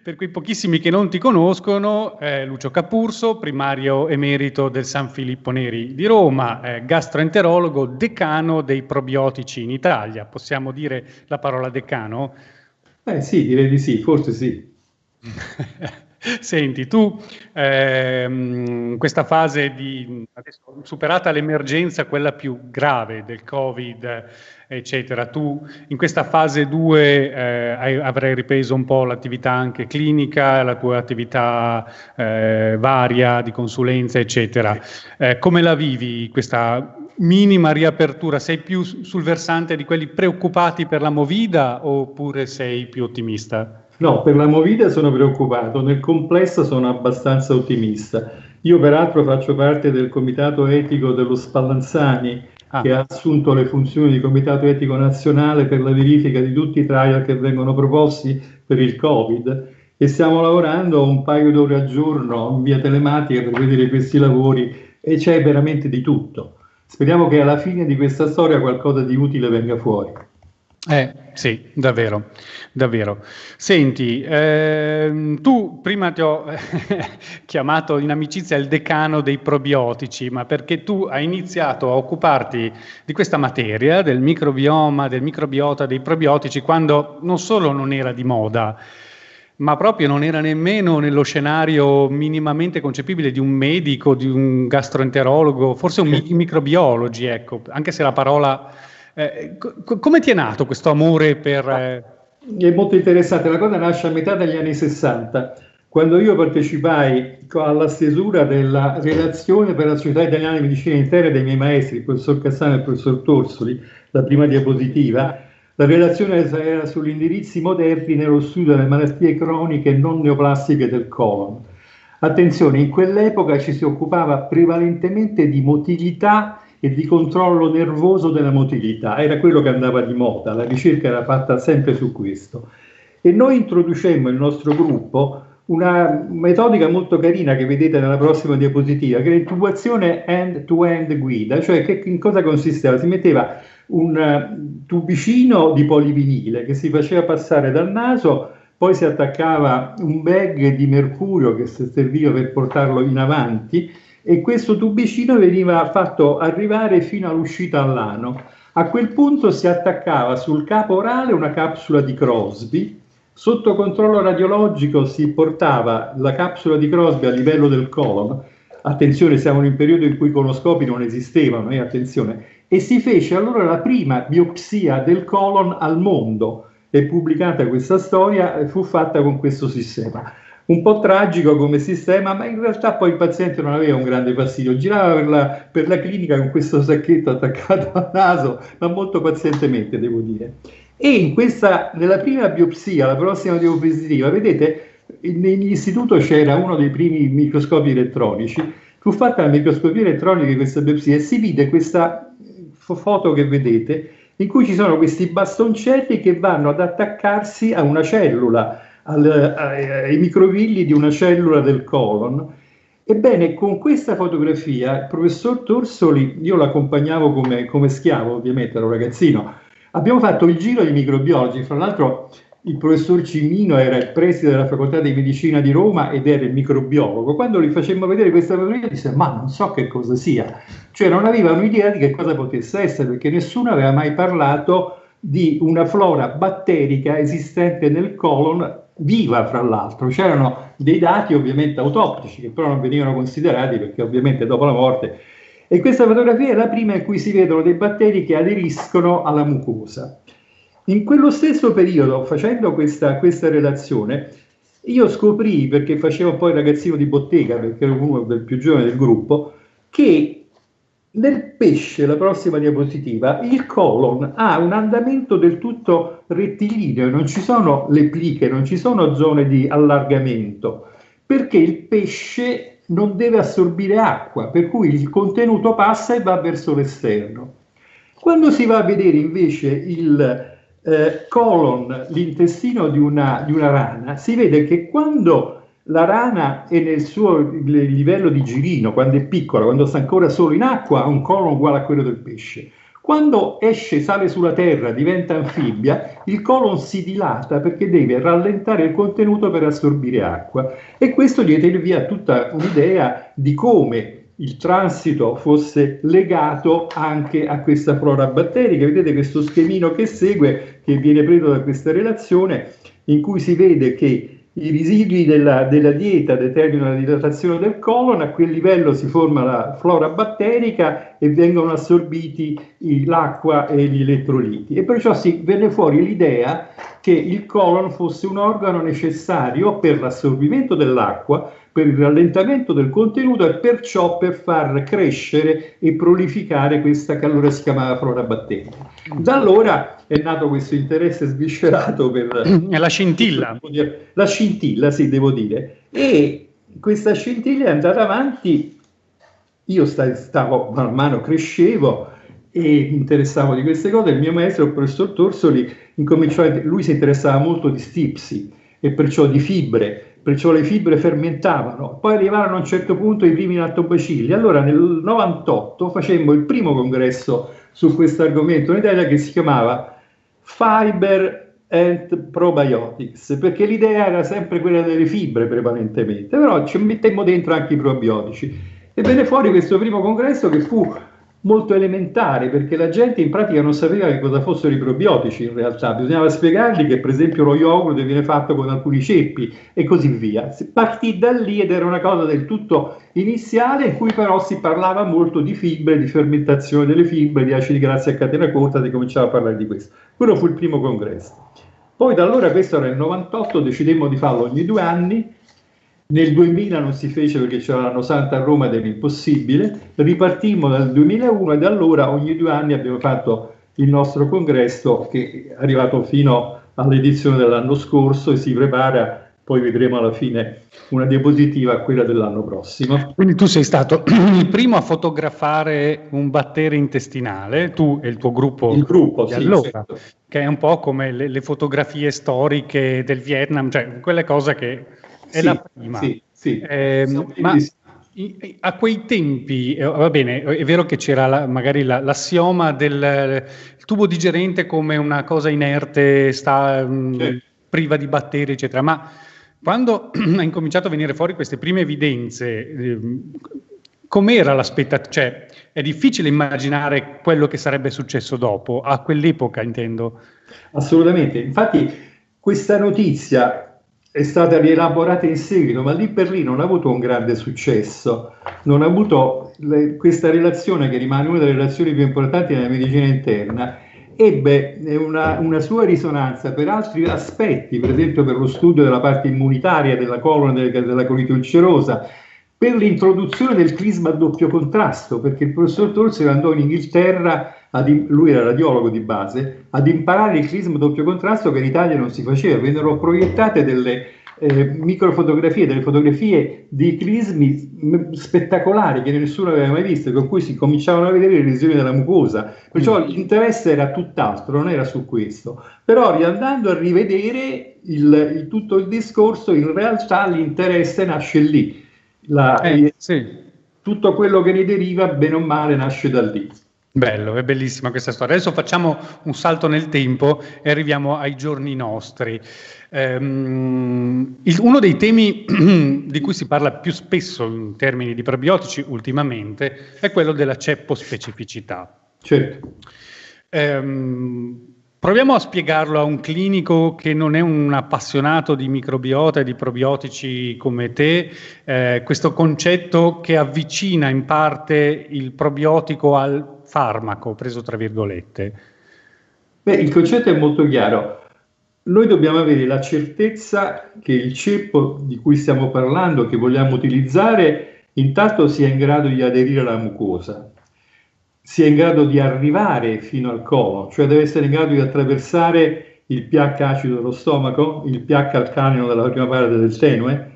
Per quei pochissimi che non ti conoscono, eh, Lucio Capurso, primario emerito del San Filippo Neri di Roma, eh, gastroenterologo, decano dei probiotici in Italia. Possiamo dire la parola decano? Eh sì, direi di sì, forse sì. Senti, tu ehm, questa fase di adesso, superata l'emergenza, quella più grave del Covid, eccetera, tu in questa fase 2 eh, avrai ripreso un po' l'attività anche clinica, la tua attività eh, varia di consulenza, eccetera. Eh, come la vivi questa minima riapertura? Sei più sul versante di quelli preoccupati per la movida oppure sei più ottimista? No, per la Movida sono preoccupato, nel complesso sono abbastanza ottimista. Io peraltro faccio parte del comitato etico dello Spallanzani, ah. che ha assunto le funzioni di comitato etico nazionale per la verifica di tutti i trial che vengono proposti per il Covid e stiamo lavorando un paio d'ore al giorno in via telematica per vedere questi lavori e c'è veramente di tutto. Speriamo che alla fine di questa storia qualcosa di utile venga fuori. Eh, sì, davvero, davvero. Senti, ehm, tu prima ti ho chiamato in amicizia il decano dei probiotici, ma perché tu hai iniziato a occuparti di questa materia, del microbioma, del microbiota, dei probiotici, quando non solo non era di moda, ma proprio non era nemmeno nello scenario minimamente concepibile di un medico, di un gastroenterologo, forse un microbiologi, ecco, anche se la parola eh, co- come ti è nato questo amore per... Eh... È molto interessante, la cosa nasce a metà degli anni 60, quando io partecipai alla stesura della relazione per la Società Italiana di Medicina Interna dei miei maestri, il professor Cassano e il professor Torsoli, la prima diapositiva, la relazione era sugli indirizzi moderni nello studio delle malattie croniche non neoplastiche del colon. Attenzione, in quell'epoca ci si occupava prevalentemente di motilità e di controllo nervoso della motilità, era quello che andava di moda, la ricerca era fatta sempre su questo. E noi introducemmo il nostro gruppo una metodica molto carina che vedete nella prossima diapositiva, che è l'intubazione end-to-end guida, cioè che in cosa consisteva? Si metteva un eh, tubicino di polivinile che si faceva passare dal naso, poi si attaccava un bag di mercurio che serviva per portarlo in avanti e questo tubicino veniva fatto arrivare fino all'uscita all'ano. A quel punto si attaccava sul capo orale una capsula di Crosby, sotto controllo radiologico si portava la capsula di Crosby a livello del colon, attenzione siamo in un periodo in cui i coloscopi non esistevano, eh, attenzione, e si fece allora la prima biopsia del colon al mondo, è pubblicata questa storia, fu fatta con questo sistema un po' tragico come sistema, ma in realtà poi il paziente non aveva un grande fastidio, girava per la, per la clinica con questo sacchetto attaccato al naso, ma molto pazientemente devo dire. E in questa, nella prima biopsia, la prossima diapositiva, vedete, nell'istituto c'era uno dei primi microscopi elettronici, fu fatta la microscopia elettronica di questa biopsia e si vide questa foto che vedete, in cui ci sono questi bastoncelli che vanno ad attaccarsi a una cellula al, ai, ai microvilli di una cellula del colon. Ebbene, con questa fotografia il professor Torsoli, io l'accompagnavo come, come schiavo, ovviamente ero ragazzino, abbiamo fatto il giro di microbiologi, fra l'altro il professor Cimino era il preside della facoltà di medicina di Roma ed era il microbiologo. Quando gli facemmo vedere questa fotografia disse ma non so che cosa sia, cioè non avevano idea di che cosa potesse essere perché nessuno aveva mai parlato di una flora batterica esistente nel colon viva fra l'altro, c'erano dei dati ovviamente autoptici che però non venivano considerati perché ovviamente dopo la morte e questa fotografia è la prima in cui si vedono dei batteri che aderiscono alla mucosa. In quello stesso periodo, facendo questa, questa relazione, io scoprì, perché facevo poi ragazzino di bottega, perché ero uno del più giovane del gruppo, che nel pesce, la prossima diapositiva, il colon ha un andamento del tutto rettilineo, non ci sono le pliche, non ci sono zone di allargamento, perché il pesce non deve assorbire acqua, per cui il contenuto passa e va verso l'esterno. Quando si va a vedere invece il eh, colon, l'intestino di una, di una rana, si vede che quando la rana è nel suo livello di girino, quando è piccola, quando sta ancora solo in acqua, ha un colon uguale a quello del pesce. Quando esce, sale sulla terra, diventa anfibia, il colon si dilata perché deve rallentare il contenuto per assorbire acqua e questo gli tiene via tutta un'idea di come il transito fosse legato anche a questa flora batterica. Vedete questo schemino che segue, che viene preso da questa relazione, in cui si vede che i residui della, della, dieta determinano la dilatazione del colon, a quel livello si forma la flora batterica e vengono assorbiti l'acqua e gli elettroliti. E perciò si venne fuori l'idea che il colon fosse un organo necessario per l'assorbimento dell'acqua, per il rallentamento del contenuto e perciò per far crescere e prolificare questa che allora si chiamava flora batterica. Da allora è nato questo interesse sviscerato per... La scintilla. La scintilla, sì, devo dire. E questa scintilla è andata avanti, io stavo, man mano crescevo e mi interessavo di queste cose, il mio maestro, il professor Torsoli, incominciò, lui si interessava molto di stipsi e perciò di fibre, perciò le fibre fermentavano. Poi arrivarono a un certo punto i primi lattobacilli. Allora nel 98 facemmo il primo congresso su questo argomento in Italia che si chiamava Fiber and Probiotics, perché l'idea era sempre quella delle fibre prevalentemente, però ci mettemmo dentro anche i probiotici. E venne fuori questo primo congresso che fu molto elementare perché la gente in pratica non sapeva che cosa fossero i probiotici in realtà, bisognava spiegargli che per esempio lo yogurt viene fatto con alcuni ceppi e così via. Si partì da lì ed era una cosa del tutto iniziale in cui però si parlava molto di fibre, di fermentazione delle fibre, di acidi grassi a catena corta, si cominciava a parlare di questo. Quello fu il primo congresso. Poi da allora, questo era il 98, decidemmo di farlo ogni due anni nel 2000 non si fece perché c'era l'anno santo a Roma ed era impossibile, ripartimmo dal 2001 e da allora ogni due anni abbiamo fatto il nostro congresso che è arrivato fino all'edizione dell'anno scorso e si prepara, poi vedremo alla fine una diapositiva quella dell'anno prossimo. Quindi tu sei stato il primo a fotografare un batterio intestinale, tu e il tuo gruppo, il gruppo di sì, allora, certo. che è un po' come le, le fotografie storiche del Vietnam, cioè quelle cose che è sì, la prima. Sì, sì. Eh, ma a quei tempi, eh, va bene, è vero che c'era la, magari la, l'assioma del tubo digerente come una cosa inerte, sta, mh, mm, priva di batteri, eccetera, ma quando ha incominciato a venire fuori queste prime evidenze, eh, com'era l'aspettativa? Cioè, è difficile immaginare quello che sarebbe successo dopo, a quell'epoca intendo. Assolutamente, infatti questa notizia è stata rielaborata in seguito, ma lì per lì non ha avuto un grande successo, non ha avuto le, questa relazione che rimane una delle relazioni più importanti nella medicina interna, ebbe una, una, sua risonanza per altri aspetti, per esempio per lo studio della parte immunitaria della colonna della, della colite ulcerosa, per l'introduzione del crisma a doppio contrasto, perché il professor Torsi andò in Inghilterra ad, lui era radiologo di base, ad imparare il crisma doppio contrasto che in Italia non si faceva, vennero proiettate delle eh, microfotografie, delle fotografie di crismi spettacolari che nessuno aveva mai visto, con cui si cominciavano a vedere le lesioni della mucosa, perciò mm. l'interesse era tutt'altro, non era su questo, però riandando a rivedere il, il, tutto il discorso, in realtà l'interesse nasce lì, La, eh, sì. tutto quello che ne deriva, bene o male, nasce da lì. Bello, è bellissima questa storia. Adesso facciamo un salto nel tempo e arriviamo ai giorni nostri. Um, il, uno dei temi di cui si parla più spesso in termini di probiotici ultimamente è quello della ceppospecificità. Certo. Um, Proviamo a spiegarlo a un clinico che non è un appassionato di microbiota e di probiotici come te, eh, questo concetto che avvicina in parte il probiotico al farmaco, preso tra virgolette. Beh, il concetto è molto chiaro. Noi dobbiamo avere la certezza che il ceppo di cui stiamo parlando, che vogliamo utilizzare, intanto sia in grado di aderire alla mucosa sia in grado di arrivare fino al colon, cioè deve essere in grado di attraversare il pH acido dello stomaco, il pH alcalino della prima parte del tenue,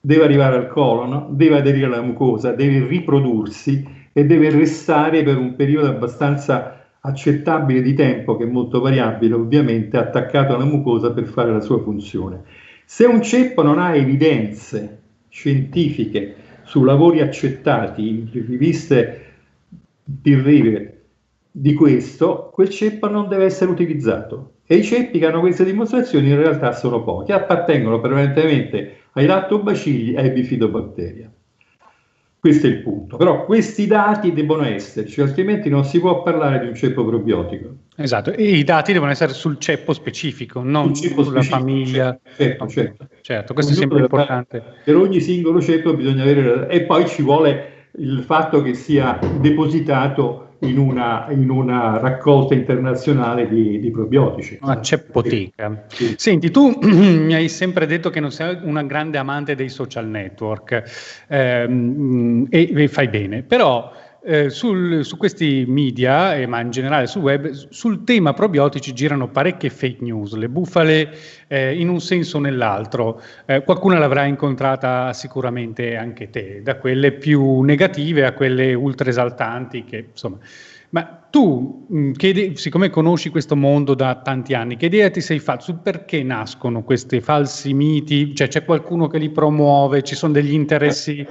deve arrivare al colon, deve aderire alla mucosa, deve riprodursi e deve restare per un periodo abbastanza accettabile di tempo, che è molto variabile ovviamente, attaccato alla mucosa per fare la sua funzione. Se un ceppo non ha evidenze scientifiche su lavori accettati in riviste peer di questo, quel ceppo non deve essere utilizzato. E i ceppi che hanno queste dimostrazioni in realtà sono pochi, appartengono prevalentemente ai lattobacilli e ai bifidobacteria. Questo è il punto. Però questi dati devono esserci, altrimenti non si può parlare di un ceppo probiotico. Esatto, e i dati devono essere sul ceppo specifico, non ceppo sulla specifico, famiglia. Certo, certo. certo questo è sempre importante. Per ogni singolo ceppo bisogna avere... E poi ci vuole il fatto che sia depositato in una, in una raccolta internazionale di, di probiotici. Una ceppoteca. Sì. Senti, tu mi hai sempre detto che non sei una grande amante dei social network ehm, e, e fai bene, però eh, sul, su questi media, eh, ma in generale sul web, sul tema probiotici girano parecchie fake news, le bufale eh, in un senso o nell'altro. Eh, qualcuna l'avrà incontrata sicuramente anche te, da quelle più negative a quelle ultra esaltanti che insomma. Ma tu, mh, che, siccome conosci questo mondo da tanti anni, che idea ti sei fatto su perché nascono questi falsi miti? Cioè c'è qualcuno che li promuove, ci sono degli interessi?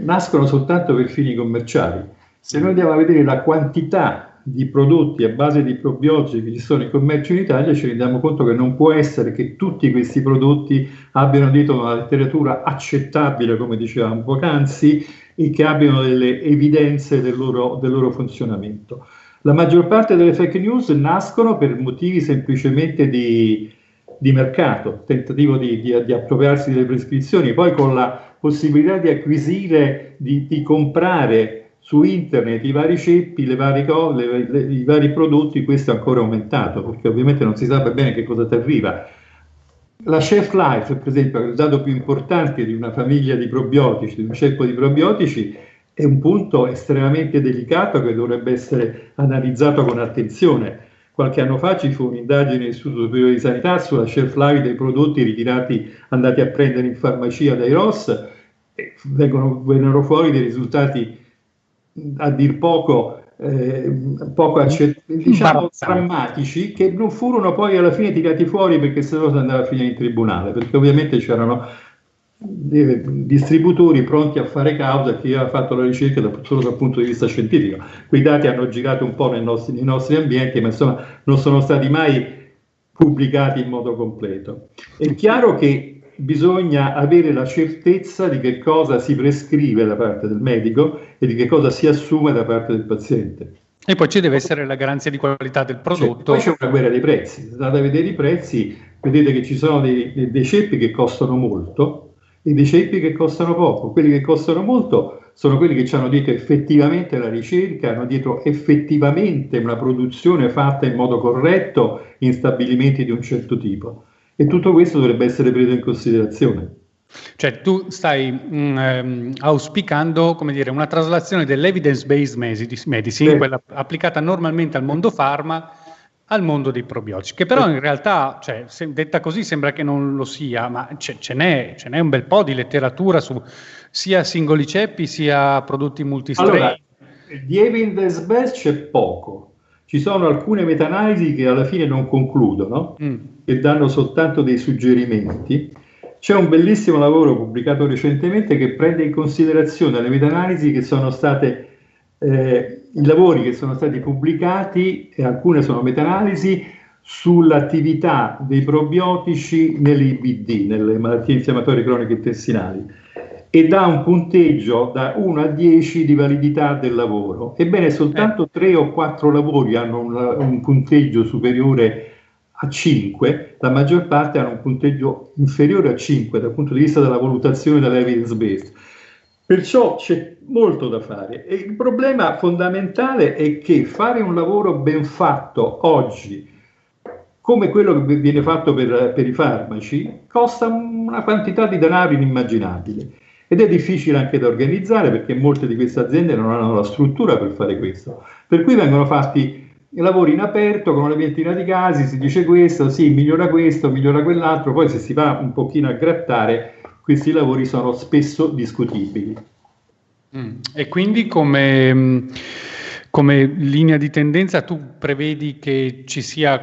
Nascono soltanto per fini commerciali se noi andiamo a vedere la quantità di prodotti a base di probiotici che ci sono in commercio in Italia, ci rendiamo conto che non può essere che tutti questi prodotti abbiano dietro una letteratura accettabile, come dicevamo poc'anzi, e che abbiano delle evidenze del loro, del loro funzionamento. La maggior parte delle fake news nascono per motivi semplicemente di, di mercato, tentativo di, di, di, appropriarsi delle prescrizioni, poi con la possibilità di acquisire, di, di comprare su internet i vari ceppi, le varie le, le, i vari prodotti, questo è ancora aumentato, perché ovviamente non si sa bene che cosa ti arriva. La Chef Life, per esempio, è il dato più importante di una famiglia di probiotici, di un ceppo di probiotici, è un punto estremamente delicato che dovrebbe essere analizzato con attenzione. Qualche anno fa ci fu un'indagine dell'Istituto Superiore di Sanità sulla shelf life dei prodotti ritirati, andati a prendere in farmacia dai ROS, e vengono, vennero fuori dei risultati a dir poco, eh, poco accett- diciamo, drammatici che non furono poi alla fine tirati fuori perché se no si andava a finire in tribunale, perché ovviamente c'erano distributori pronti a fare causa chi aveva fatto la ricerca da, solo dal punto di vista scientifico. Quei dati hanno girato un po' nei nostri, nei nostri ambienti, ma insomma non sono stati mai pubblicati in modo completo. È chiaro che bisogna avere la certezza di che cosa si prescrive da parte del medico e di che cosa si assume da parte del paziente. E poi ci deve essere la garanzia di qualità del prodotto. Cioè, poi c'è una guerra dei prezzi. Andate a vedere i prezzi, vedete che ci sono dei, dei, ceppi che costano molto e dei ceppi che costano poco. Quelli che costano molto sono quelli che ci hanno dietro effettivamente la ricerca, hanno dietro effettivamente una produzione fatta in modo corretto in stabilimenti di un certo tipo. E tutto questo dovrebbe essere preso in considerazione. Cioè tu stai mh, mm, ehm, auspicando come dire, una traslazione dell'evidence-based medicine, sì. quella applicata normalmente al mondo farma, al mondo dei probiotici, che però in realtà, cioè, se, detta così, sembra che non lo sia, ma ce, ce, n'è, ce, n'è, un bel po' di letteratura su sia singoli ceppi sia prodotti multistrain. Allora, di evidence-based c'è poco, ci sono alcune meta-analisi che alla fine non concludono, mm. Che danno soltanto dei suggerimenti. C'è un bellissimo lavoro pubblicato recentemente che prende in considerazione le meta-analisi che sono state, eh, i lavori che sono stati pubblicati, e alcune sono meta-analisi, sull'attività dei probiotici nell'IBD, nelle malattie infiammatorie croniche intestinali e dà un punteggio da 1 a 10 di validità del lavoro. Ebbene, soltanto eh. 3 o 4 lavori hanno un, un, punteggio superiore a 5, la maggior parte hanno un punteggio inferiore a 5 dal punto di vista della valutazione dell'evidence based. Perciò c'è molto da fare e il problema fondamentale è che fare un lavoro ben fatto oggi, come quello che viene fatto per, per i farmaci, costa una quantità di denaro inimmaginabile ed è difficile anche da organizzare perché molte di queste aziende non hanno la struttura per fare questo. Per cui vengono fatti lavori in aperto con una ventina di casi, si dice questo, sì, migliora questo, migliora quell'altro, poi se si va un pochino a grattare, questi lavori sono spesso discutibili. Mm. E quindi come, come linea di tendenza tu prevedi che ci sia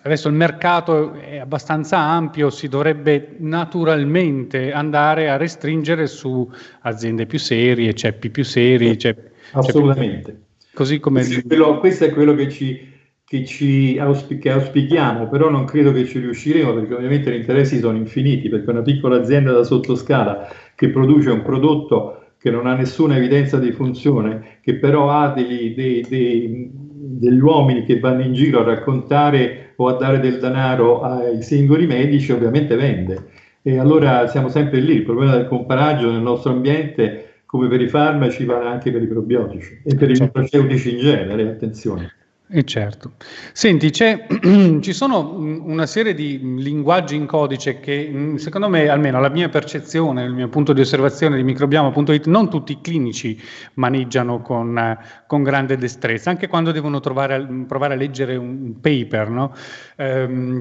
Adesso il mercato è abbastanza ampio, si dovrebbe naturalmente andare a restringere su aziende più serie, ceppi più seri. Ceppi, Assolutamente. Così come... Questo è quello, questo è quello che ci che, ci ausp- che auspichiamo, però non credo che ci riusciremo perché ovviamente gli interessi sono infiniti, perché una piccola azienda da sottoscala che produce un prodotto che non ha nessuna evidenza di funzione, che però ha degli, dei, dei, degli uomini che vanno in giro a raccontare o a dare del denaro ai singoli medici, ovviamente vende. E allora siamo sempre lì, il problema del comparaggio nel nostro ambiente, come per i farmaci, vale anche per i probiotici e per i certo. farmaceutici in genere, attenzione. E certo. Senti, ci sono una serie di linguaggi in codice che, secondo me, almeno la mia percezione, il mio punto di osservazione di microbioma.it, non tutti i clinici maneggiano con, con grande destrezza, anche quando devono trovare, provare a leggere un paper. No? Eh,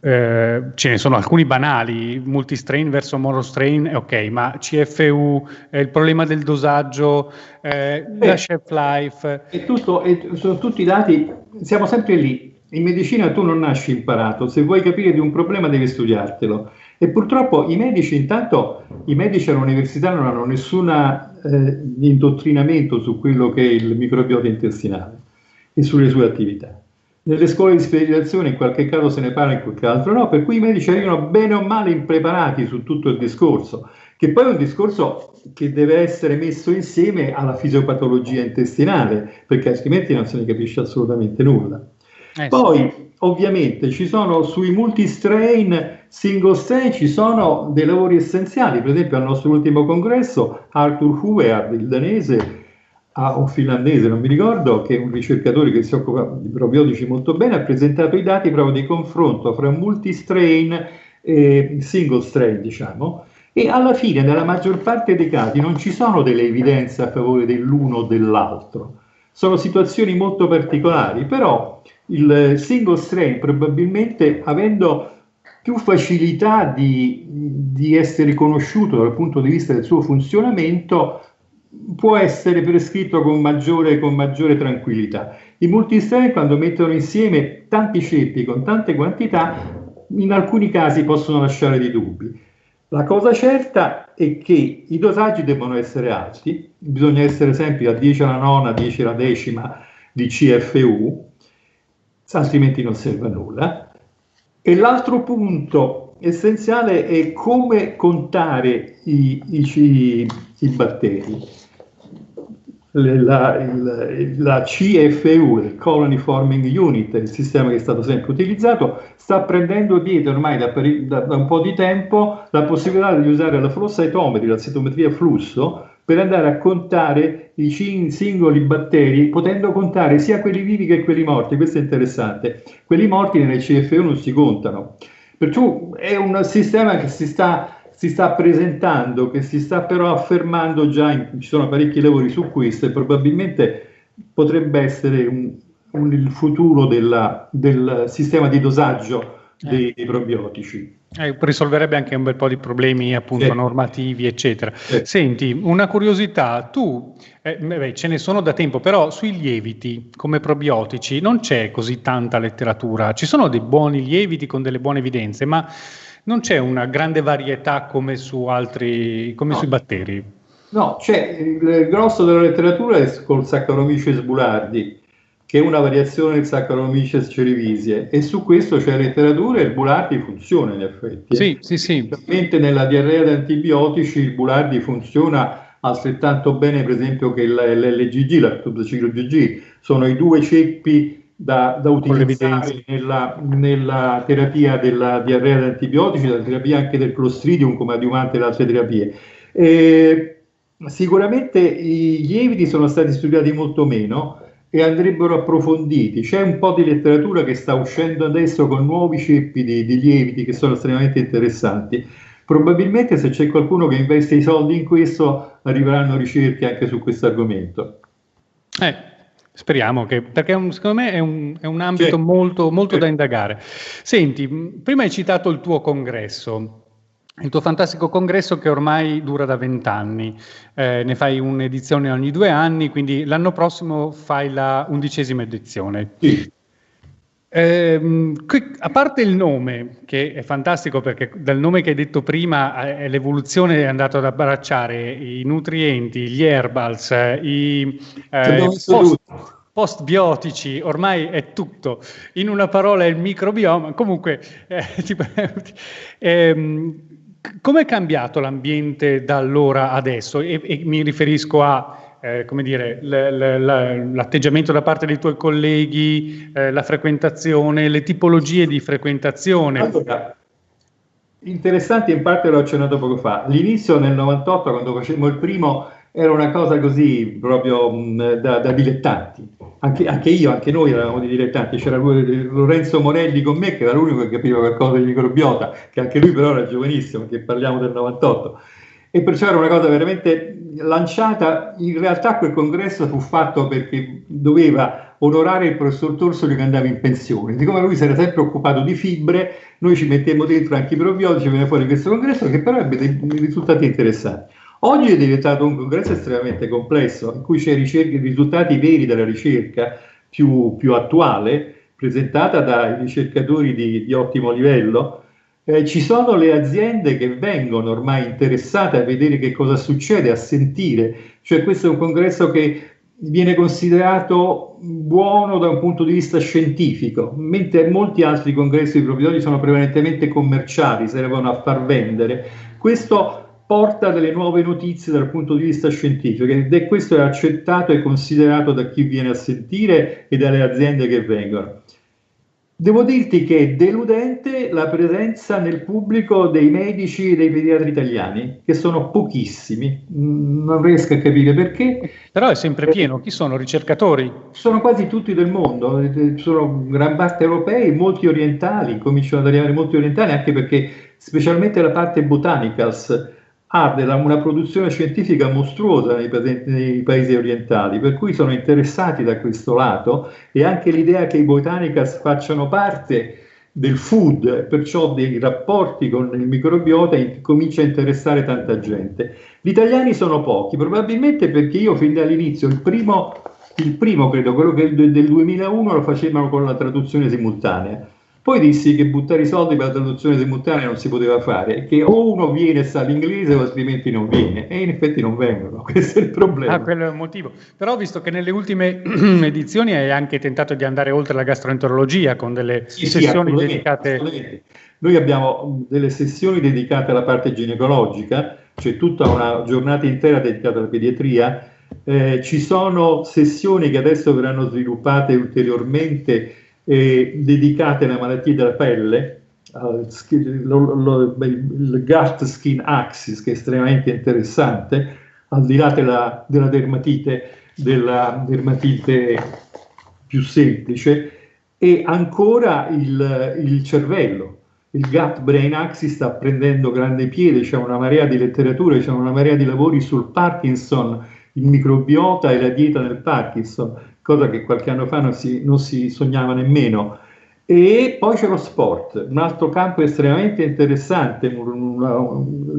eh, ce ne sono alcuni banali, multistrain verso monostrain, ok, ma CFU, eh, il problema del dosaggio, eh, la shelf life. È tutto, è, sono tutti dati, siamo sempre lì. In medicina tu non nasci imparato, se vuoi capire di un problema devi studiartelo. E purtroppo i medici, intanto, i medici all'università non hanno nessun eh, indottrinamento su quello che è il microbiota intestinale e sulle sue attività. Nelle scuole di specializzazione in qualche caso se ne parla, in qualche altro no, per cui i medici arrivano bene o male impreparati su tutto il discorso, che poi è un discorso che deve essere messo insieme alla fisiopatologia intestinale, perché altrimenti non se ne capisce assolutamente nulla. Eh, Poi, sì. ovviamente, ci sono sui multistrain, single strain, ci sono dei lavori essenziali. Per esempio, al nostro ultimo congresso, Arthur Hueard, il danese, o finlandese, non mi ricordo, che è un ricercatore che si occupa di probiotici molto bene, ha presentato i dati proprio di confronto fra multistrain e single strain, diciamo, e alla fine, nella maggior parte dei casi, non ci sono delle evidenze a favore dell'uno o dell'altro. Sono situazioni molto particolari, però il single strain probabilmente avendo più facilità di, di essere conosciuto dal punto di vista del suo funzionamento può essere prescritto con maggiore, con maggiore tranquillità. I multistrain quando mettono insieme tanti ceppi con tante quantità in alcuni casi possono lasciare dei dubbi. La cosa certa è che i dosaggi devono essere alti, bisogna essere sempre a 10 alla nona, 10 alla decima di CFU, altrimenti non serve a nulla. E l'altro punto essenziale è come contare i, i, i batteri la, il, la CFU, il Colony Forming Unit, il sistema che è stato sempre utilizzato, sta prendendo dietro ormai da, da, da un po' di tempo la possibilità di usare la flow cytometry, la cytometria flusso, per andare a contare i singoli batteri, potendo contare sia quelli vivi che quelli morti. Questo è interessante. Quelli morti nelle CFU non si contano. Perciò è un sistema che si sta si sta presentando, che si sta però affermando già, in, ci sono parecchi lavori su questo e probabilmente potrebbe essere un, un, il futuro della, del sistema di dosaggio dei, dei probiotici. Eh, risolverebbe anche un bel po' di problemi appunto sì. normativi, eccetera. Sì. Senti, una curiosità, tu, eh, beh, ce ne sono da tempo, però sui lieviti come probiotici non c'è così tanta letteratura. Ci sono dei buoni lieviti con delle buone evidenze, ma non c'è una grande varietà come su altri, come no. sui batteri. No, c'è il grosso della letteratura è col Saccharomyces boulardii, che è una variazione del Saccharomyces cerevisiae, e su questo c'è letteratura e il Boulardii funziona in effetti. Eh. Sì, sì, sì. Ovviamente nella diarrea di antibiotici il Boulardii funziona altrettanto bene, per esempio, che l'LGG, l'actobacillo GG, sono i due ceppi da, da utilizzare nella, nella, terapia della diarrea da antibiotici, nella terapia anche del Clostridium come adiuvante alle altre terapie. E sicuramente i lieviti sono stati studiati molto meno e andrebbero approfonditi. C'è un po' di letteratura che sta uscendo adesso con nuovi ceppi di, di lieviti che sono estremamente interessanti. Probabilmente se c'è qualcuno che investe i soldi in questo arriveranno ricerche anche su questo argomento. Eh, Speriamo che, perché un, secondo me è un, è un ambito sì. molto, molto sì. da indagare. Senti, prima hai citato il tuo congresso, il tuo fantastico congresso che ormai dura da vent'anni, eh, ne fai un'edizione ogni due anni, quindi l'anno prossimo fai la undicesima edizione. Sì. Eh, a parte il nome, che è fantastico perché dal nome che hai detto prima eh, l'evoluzione è andata ad abbracciare i nutrienti, gli herbals, i eh, post, postbiotici, ormai è tutto. In una parola è il microbioma. Comunque, eh, tipo, ehm, come è cambiato l'ambiente da allora adesso? E, e mi riferisco a eh, come dire, l'atteggiamento da parte dei tuoi colleghi, eh, la frequentazione, le tipologie di frequentazione. Allora, interessante, in parte l'ho accennato poco fa. L'inizio nel 98, quando facemmo il primo, era una cosa così proprio mh, da, da, dilettanti. Anche, anche, io, anche noi eravamo di dilettanti. C'era Lorenzo Morelli con me, che era l'unico che capiva qualcosa di microbiota, che anche lui però era giovanissimo, che parliamo del 98 e perciò era una cosa veramente lanciata. In realtà quel congresso fu fatto perché doveva onorare il professor Torsoli che andava in pensione. Siccome lui si era sempre occupato di fibre, noi ci mettemmo dentro anche i probiotici, venne fuori questo congresso che però ebbe dei risultati interessanti. Oggi è diventato un congresso estremamente complesso, in cui c'è ricerca, risultati veri della ricerca più, più attuale, presentata dai ricercatori di, di ottimo livello, eh, ci sono le aziende che vengono ormai interessate a vedere che cosa succede, a sentire, cioè questo è un congresso che viene considerato buono da un punto di vista scientifico, mentre molti altri congressi di proprietari sono prevalentemente commerciali, servono a far vendere. Questo porta delle nuove notizie dal punto di vista scientifico ed questo è accettato e considerato da chi viene a sentire e dalle aziende che vengono. Devo dirti che è deludente la presenza nel pubblico dei medici e dei pediatri italiani, che sono pochissimi, mm, non riesco a capire perché. Però è sempre pieno, chi sono? Ricercatori? Sono quasi tutti del mondo, sono gran parte europei, molti orientali, cominciano ad arrivare molti orientali, anche perché specialmente la parte botanicals ha una produzione scientifica mostruosa nei, nei, paesi orientali, per cui sono interessati da questo lato e anche l'idea che i botanicas facciano parte del food, perciò dei rapporti con il microbiota comincia a interessare tanta gente. Gli italiani sono pochi, probabilmente perché io fin dall'inizio, il primo, il primo credo, quello che del 2001 lo facevano con la traduzione simultanea poi dissi che buttare i soldi per la traduzione simultanea non si poteva fare, che o uno viene e sa l'inglese o altrimenti non viene, e in effetti non vengono, questo è il problema. Ah, quello è il motivo. Però visto che nelle ultime edizioni hai anche tentato di andare oltre la gastroenterologia con delle sì, sessioni sì, dedicate... Noi abbiamo delle sessioni dedicate alla parte ginecologica, cioè tutta una giornata intera dedicata alla pediatria, eh, ci sono sessioni che adesso verranno sviluppate ulteriormente eh, dedicate alle malattie della pelle, skin, lo, lo, il gut skin axis che è estremamente interessante, al di là della, della dermatite, della dermatite più semplice, e ancora il, il cervello. Il gut brain axis sta prendendo grande piede, c'è una marea di letterature, c'è una marea di lavori sul Parkinson, il microbiota e la dieta del Parkinson cosa che qualche anno fa non si, non si sognava nemmeno. E poi c'è lo sport, un altro campo estremamente interessante.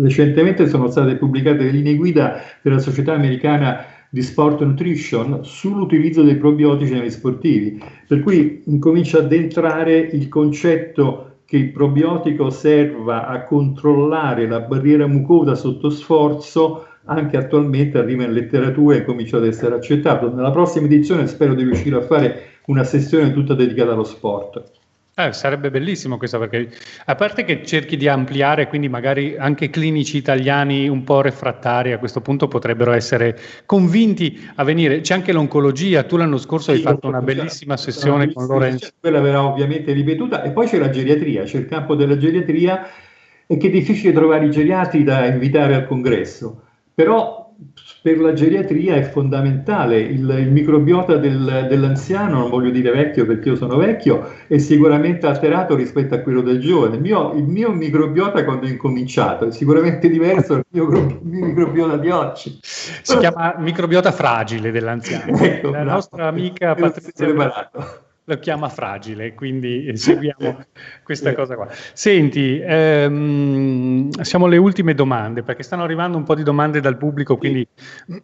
Recentemente sono state pubblicate le linee guida della Società Americana di Sport Nutrition sull'utilizzo dei probiotici negli sportivi, per cui incomincia ad entrare il concetto che il probiotico serva a controllare la barriera mucosa sotto sforzo anche attualmente arriva in letteratura e comincia ad essere accettato. Nella prossima edizione spero di riuscire a fare una sessione tutta dedicata allo sport. Eh, sarebbe bellissimo questo perché a parte che cerchi di ampliare, quindi magari anche clinici italiani un po' refrattari a questo punto potrebbero essere convinti a venire. C'è anche l'oncologia, tu l'anno scorso sì, hai fatto una bellissima sessione con Lorenzo. Quella verrà ovviamente ripetuta e poi c'è la geriatria, c'è il campo della geriatria e che è difficile trovare i geriatri da invitare al congresso però per la geriatria è fondamentale, il, il microbiota del, dell'anziano, non voglio dire vecchio perché io sono vecchio, è sicuramente alterato rispetto a quello del giovane. Il mio, il mio microbiota quando ho incominciato è sicuramente diverso dal mio, mio, microbiota di oggi. Si chiama microbiota fragile dell'anziano. Ecco, la bravo. nostra amica Patrizia lo chiama fragile, quindi seguiamo questa cosa qua. Senti, ehm, siamo alle ultime domande, perché stanno arrivando un po' di domande dal pubblico, quindi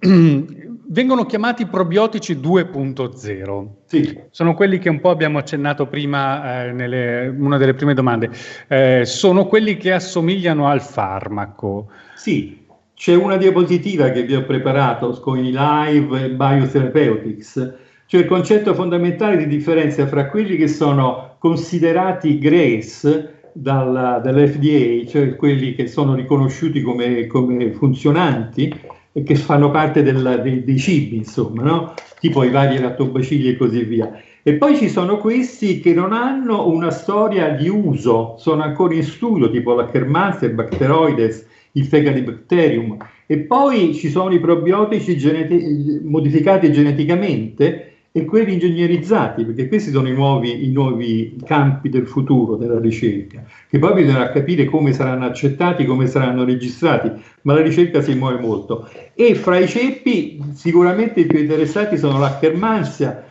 vengono chiamati probiotici 2.0. Sì. Sono quelli che un po' abbiamo accennato prima eh, nelle una delle prime domande. Eh, sono quelli che assomigliano al farmaco. Sì, c'è una diapositiva che vi ho preparato con i live biotherapeutics cioè il concetto fondamentale di differenza fra quelli che sono considerati GRACE dalla, dall'FDA, cioè quelli che sono riconosciuti come, come funzionanti e che fanno parte del, dei, dei, cibi, insomma, no? tipo i vari lattobacilli e così via. E poi ci sono questi che non hanno una storia di uso, sono ancora in studio, tipo la Kermansia, il Bacteroides, il Fecalibacterium. E poi ci sono i probiotici geneti- modificati geneticamente e quelli ingegnerizzati, perché questi sono i nuovi, i nuovi, campi del futuro della ricerca, che poi bisognerà capire come saranno accettati, come saranno registrati, ma la ricerca si muove molto. E fra i ceppi sicuramente i più interessati sono l'Ackermansia,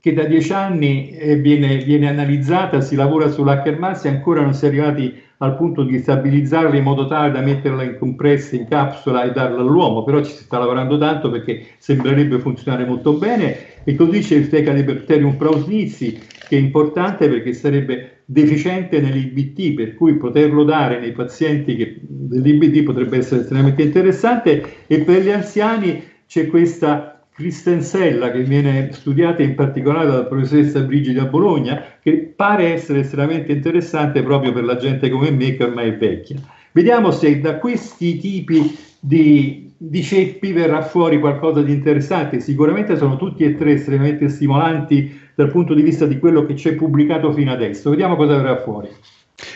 che da dieci anni eh, viene, viene, analizzata, si lavora sull'Ackermansia, ancora non si è arrivati al punto di stabilizzarla in modo tale da metterla in compressa, in capsula e darla all'uomo, però ci si sta lavorando tanto perché sembrerebbe funzionare molto bene. E così c'è il Fecalibacterium prausnizi che è importante perché sarebbe deficiente nell'IBT, per cui poterlo dare nei pazienti che, dell'IBT potrebbe essere estremamente interessante. E per gli anziani c'è questa Cristensella che viene studiata in particolare dalla professoressa Brigida Bologna, che pare essere estremamente interessante proprio per la gente come me che ormai è vecchia. Vediamo se da questi tipi di, di ceppi verrà fuori qualcosa di interessante. Sicuramente sono tutti e tre estremamente stimolanti dal punto di vista di quello che c'è pubblicato fino adesso. Vediamo cosa verrà fuori.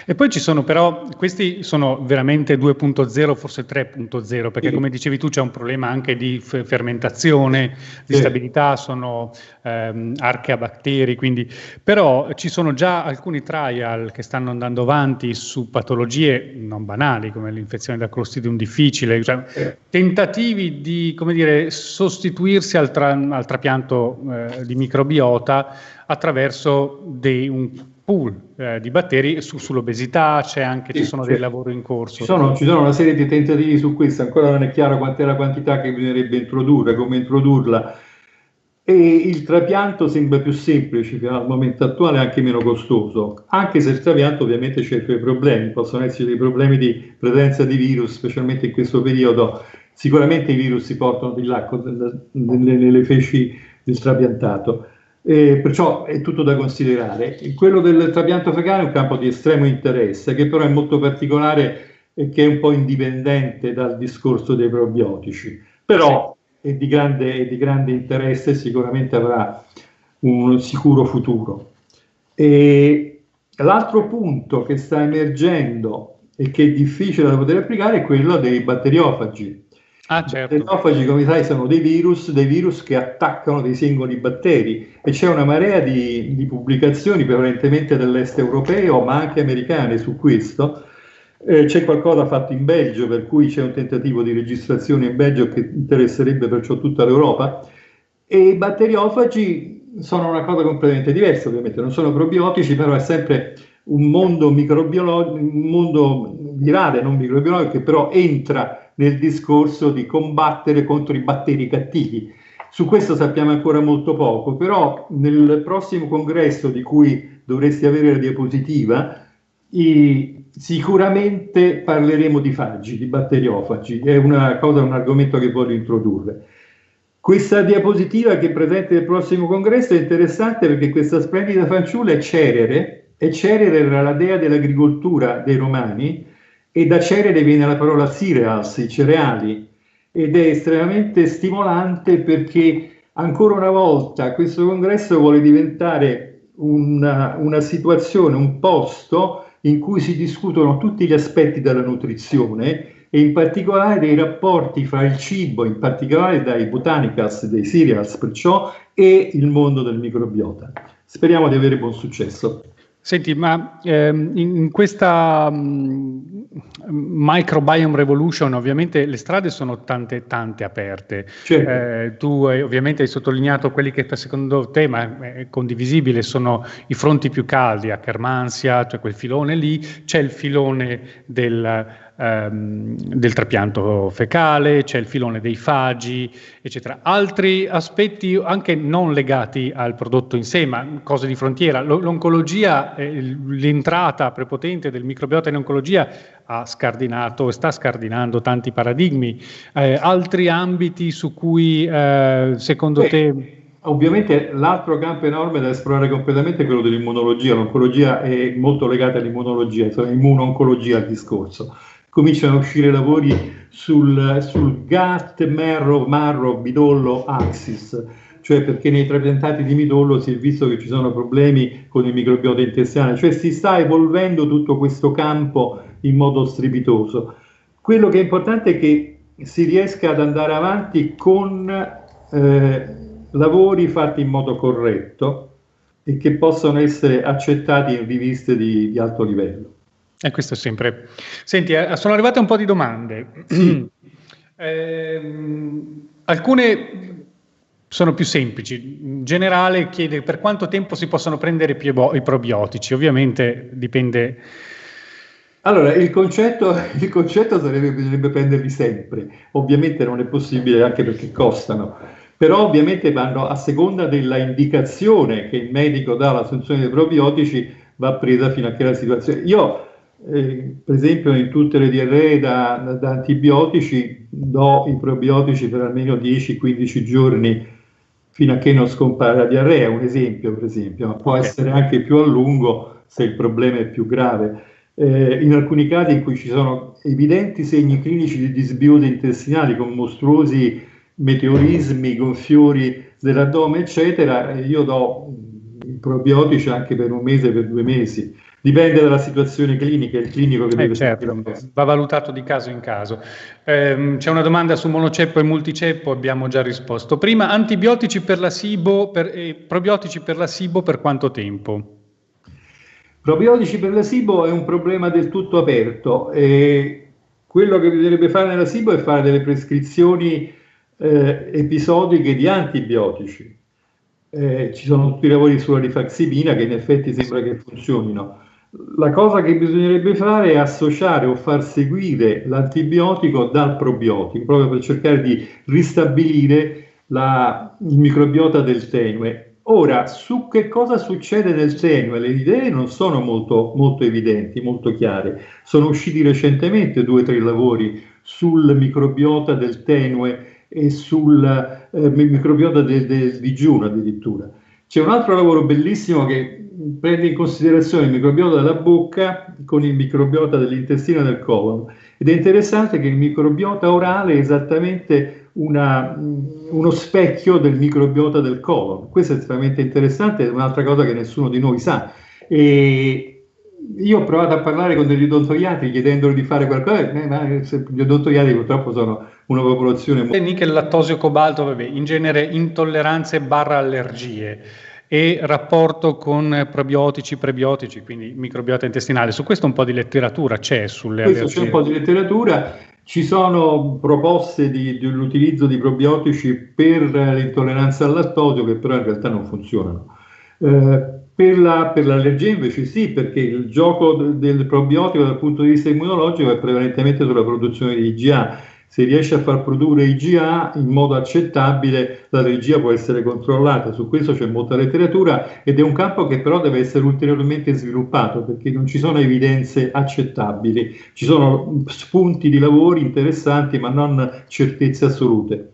E poi ci sono però, questi sono veramente 2.0, forse 3.0, perché sì. come dicevi tu c'è un problema anche di f- fermentazione, di sì. stabilità, sono ehm, archeabatteri, quindi, però ci sono già alcuni trial che stanno andando avanti su patologie non banali come l'infezione da Clostridium difficile, cioè sì. tentativi di, come dire, sostituirsi al, tra- al trapianto eh, di microbiota attraverso dei, un pool eh, di batteri su, sull'obesità, c'è anche, sì, ci sono dei lavori in corso. Ci sono, ci sono, una serie di tentativi su questo, ancora non è chiaro quant'è la quantità che bisognerebbe introdurre, come introdurla. E il trapianto sembra più semplice al momento attuale anche meno costoso, anche se il trapianto ovviamente c'è i suoi problemi, possono essere dei problemi di presenza di virus, specialmente in questo periodo. Sicuramente i virus si portano di là nelle feci del trapiantato eh, perciò è tutto da considerare. Quello del trapianto fecale è un campo di estremo interesse, che però è molto particolare e che è un po' indipendente dal discorso dei probiotici, però è di grande, è di grande interesse e sicuramente avrà un sicuro futuro. E l'altro punto che sta emergendo e che è difficile da poter applicare è quello dei batteriofagi. Ah, certo. I batteriofagi, come sai, sono dei virus, dei virus che attaccano dei singoli batteri e c'è una marea di, di pubblicazioni prevalentemente dell'est europeo, ma anche americane su questo. Eh, c'è qualcosa fatto in Belgio, per cui c'è un tentativo di registrazione in Belgio che interesserebbe perciò tutta l'Europa. E i batteriofagi sono una cosa completamente diversa, ovviamente, non sono probiotici, però è sempre un mondo microbiologico, un mondo virale, non microbiologico, che però entra nel discorso di combattere contro i batteri cattivi. Su questo sappiamo ancora molto poco, però nel prossimo congresso di cui dovresti avere la diapositiva, i, sicuramente parleremo di fagi, di batteriofagi, è una cosa, un argomento che voglio introdurre. Questa diapositiva che è presente nel prossimo congresso è interessante perché questa splendida fanciulla è Cerere, e Cerere era la dea dell'agricoltura dei romani, e da Cerere viene la parola cereals, i cereali, ed è estremamente stimolante perché ancora una volta questo congresso vuole diventare una, una situazione, un posto in cui si discutono tutti gli aspetti della nutrizione e in particolare dei rapporti fra il cibo, in particolare dai botanicals, dei cereals perciò, e il mondo del microbiota. Speriamo di avere buon successo. Senti, ma ehm, in, questa, mh, microbiome revolution, ovviamente le strade sono tante, tante aperte. Certo. Eh, tu hai, ovviamente hai sottolineato quelli che secondo te, ma è condivisibile, sono i fronti più caldi, a Kermansia, cioè quel filone lì, c'è il filone del ehm, del trapianto fecale, c'è il filone dei fagi, eccetera. Altri aspetti anche non legati al prodotto in sé, ma cose di frontiera. L'oncologia, eh, l'entrata prepotente del microbiota in oncologia ha scardinato e sta scardinando tanti paradigmi. Eh, altri ambiti su cui eh, secondo Beh. te... Ovviamente l'altro campo enorme da esplorare completamente è quello dell'immunologia. L'oncologia è molto legata all'immunologia, insomma, immuno-oncologia il discorso cominciano a uscire lavori sul, sul GATT, marrow, marrow, midollo, axis, cioè perché nei trapiantati di midollo si è visto che ci sono problemi con il microbiota intestinale, cioè si sta evolvendo tutto questo campo in modo strepitoso. Quello che è importante è che si riesca ad andare avanti con eh, lavori fatti in modo corretto e che possano essere accettati in riviste di, di alto livello. E questo è sempre. Senti, eh, sono arrivate un po' di domande. eh, alcune sono più semplici. In generale chiede per quanto tempo si possono prendere i probiotici. Ovviamente dipende. Allora, il concetto, il concetto sarebbe bisognerebbe prenderli sempre. Ovviamente non è possibile anche perché costano. Però ovviamente vanno a seconda della indicazione che il medico dà all'assunzione dei probiotici, va presa fino a che la situazione. Io eh, per esempio in tutte le diarree da, da, antibiotici do i probiotici per almeno 10-15 giorni fino a che non scompare la diarrea, un esempio per esempio, ma può okay. essere anche più a lungo se il problema è più grave. Eh, in alcuni casi in cui ci sono evidenti segni clinici di disbiose intestinali con mostruosi meteorismi, gonfiori dell'addome, eccetera, io do i probiotici anche per un mese, per due mesi. Dipende dalla situazione clinica, il clinico che eh, deve certo, va valutato di caso in caso. Eh, c'è una domanda su monoceppo e multiceppo, abbiamo già risposto. Prima, antibiotici per la SIBO per, eh, probiotici per la SIBO per quanto tempo? Probiotici per la SIBO è un problema del tutto aperto. E quello che bisognerebbe fare nella SIBO è fare delle prescrizioni eh, episodiche di antibiotici. Eh, ci sono tutti i lavori sulla rifaximina che in effetti sembra che funzionino la cosa che bisognerebbe fare è associare o far seguire l'antibiotico dal probiotico, proprio per cercare di ristabilire la, il microbiota del tenue. Ora, su che cosa succede nel tenue, le idee non sono molto, molto evidenti, molto chiare. Sono usciti recentemente due o tre lavori sul microbiota del tenue e sul eh, microbiota del, del digiuno addirittura. C'è un altro lavoro bellissimo che prende in considerazione il microbiota della bocca con il microbiota dell'intestino e del colon. Ed è interessante che il microbiota orale è esattamente una, uno specchio del microbiota del colon. Questo è estremamente interessante, è un'altra cosa che nessuno di noi sa. E io ho provato a parlare con degli odontoiatri chiedendoli di fare qualcosa, eh, ma gli odontoiatri purtroppo sono una popolazione... Nickel, lattosio, cobalto, vabbè, in genere intolleranze barra allergie e rapporto con probiotici, prebiotici, quindi microbiota intestinale. Su questo un po' di letteratura c'è sulle questo allergie. C'è un po' di letteratura, ci sono proposte di, dell'utilizzo di probiotici per l'intolleranza al lattosio che però in realtà non funzionano. Eh, per, la, per, l'allergia invece sì, perché il gioco del probiotico dal punto di vista immunologico è prevalentemente sulla produzione di IgA se riesce a far produrre IgA in modo accettabile, l'allergia può essere controllata. Su questo c'è molta letteratura ed è un campo che però deve essere ulteriormente sviluppato perché non ci sono evidenze accettabili. Ci sono spunti di lavori interessanti ma non certezze assolute.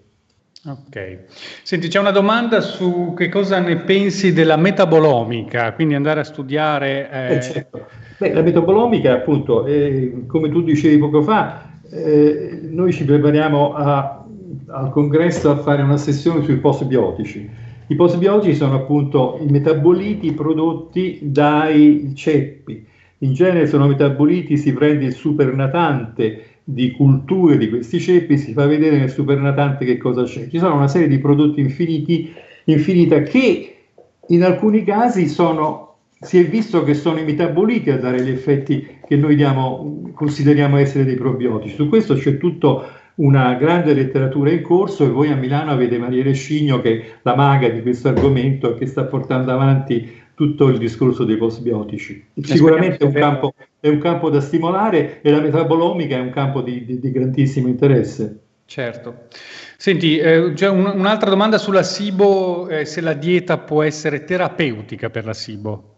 Ok. Senti, c'è una domanda su che cosa ne pensi della metabolomica, quindi andare a studiare... Eh... Eh certo. Beh, la metabolomica, appunto, eh, come tu dicevi poco fa, eh, noi ci prepariamo a, al congresso a fare una sessione sui postbiotici. I postbiotici sono appunto i metaboliti prodotti dai ceppi. In genere sono metaboliti, si prende il supernatante di culture di questi ceppi, si fa vedere nel supernatante che cosa c'è. Ci sono una serie di prodotti infiniti, infinita che in alcuni casi sono si è visto che sono i metaboliti a dare gli effetti che noi diamo, consideriamo essere dei probiotici. Su questo c'è tutta una grande letteratura in corso e voi a Milano avete Maria Rescigno che è la maga di questo argomento e che sta portando avanti tutto il discorso dei postbiotici. Sicuramente è un, campo, è un, campo, da stimolare e la metabolomica è un campo di, di, di grandissimo interesse. Certo. Senti, eh, c'è un, un'altra domanda sulla SIBO, eh, se la dieta può essere terapeutica per la SIBO.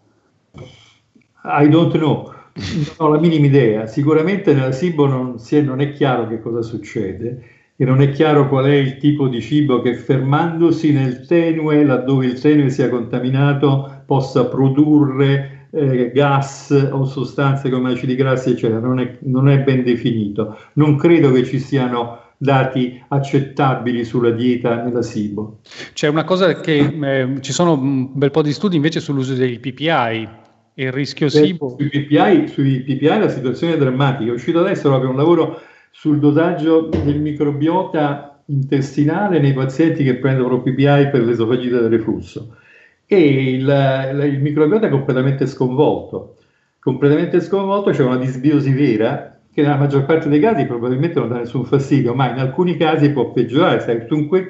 I don't know, non ho la minima idea. Sicuramente nella SIBO non, è, non è chiaro che cosa succede e non è chiaro qual è il tipo di cibo che fermandosi nel tenue, laddove il tenue sia contaminato, possa produrre eh, gas o sostanze come acidi grassi, eccetera. Non è, non è ben definito. Non credo che ci siano dati accettabili sulla dieta nella SIBO. C'è una cosa che eh, ci sono un bel po' di studi invece sull'uso dei PPI, il rischio SIBO. Sui PPI, sui PPI la situazione è drammatica. È uscito adesso proprio un lavoro sul dosaggio del microbiota intestinale nei pazienti che prendono PPI per l'esofagite del reflusso. E il, il microbiota è completamente sconvolto. Completamente sconvolto, c'è una disbiosi vera che nella maggior parte dei casi probabilmente non dà nessun fastidio, ma in alcuni casi può peggiorare. Se tu in quel,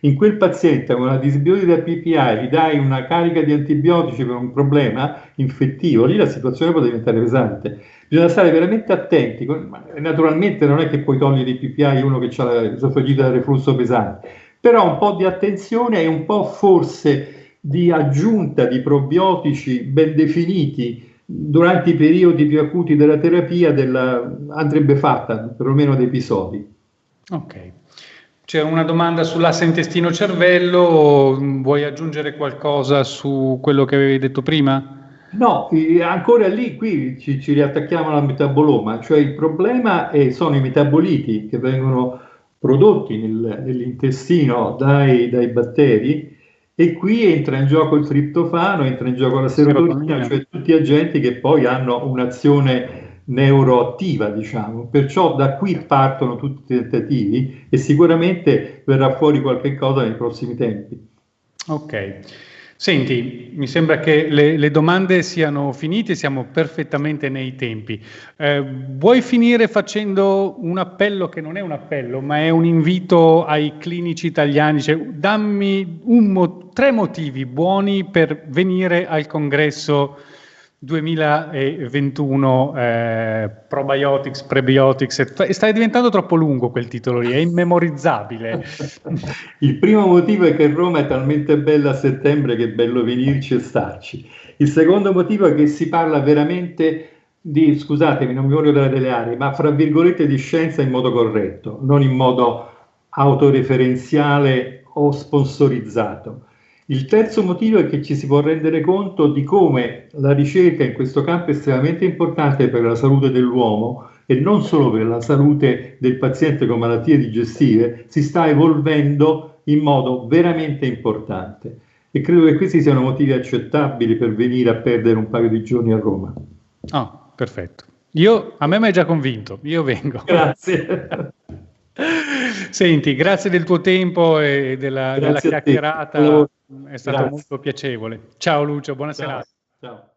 in quel paziente con una disbiosi da PPI gli dai una carica di antibiotici per un problema infettivo, lì la situazione può diventare pesante. Bisogna stare veramente attenti, naturalmente non è che puoi togliere i PPI uno che ha l'esofagita da reflusso pesante, però un po' di attenzione e un po' forse di aggiunta di probiotici ben definiti durante i periodi più acuti della terapia della, andrebbe fatta perlomeno ad episodi. Ok. C'è una domanda sull'asse intestino-cervello, vuoi aggiungere qualcosa su quello che avevi detto prima? No, ancora lì, qui ci, ci riattacchiamo alla metaboloma, cioè il problema è, sono i metaboliti che vengono prodotti nel, nell'intestino dai, dai batteri e qui entra in gioco il triptofano, entra in gioco la serotonina, cioè tutti agenti che poi hanno un'azione neuroattiva, diciamo. Perciò da qui partono tutti i tentativi e sicuramente verrà fuori qualche cosa nei prossimi tempi. Ok. Senti, mi sembra che le, le, domande siano finite, siamo perfettamente nei tempi. Eh, vuoi finire facendo un appello che non è un appello, ma è un invito ai clinici italiani? Cioè, dammi mo- tre motivi buoni per venire al congresso 2021 eh, probiotics, prebiotics, stai diventando troppo lungo quel titolo lì, è immemorizzabile. Il primo motivo è che Roma è talmente bella a settembre che è bello venirci e starci. Il secondo motivo è che si parla veramente di, scusatemi, non mi voglio dare delle aree, ma fra virgolette di scienza in modo corretto, non in modo autoreferenziale o sponsorizzato. Il terzo motivo è che ci si può rendere conto di come la ricerca in questo campo è estremamente importante per la salute dell'uomo e non solo per la salute del paziente con malattie digestive, si sta evolvendo in modo veramente importante. E credo che questi siano motivi accettabili per venire a perdere un paio di giorni a Roma. Oh, perfetto. Io, a me mi hai già convinto, io vengo. Grazie. Senti, grazie del tuo tempo e della, della chiacchierata, è stato Grazie. molto piacevole. Ciao Lucio, buona Ciao. serata. Ciao.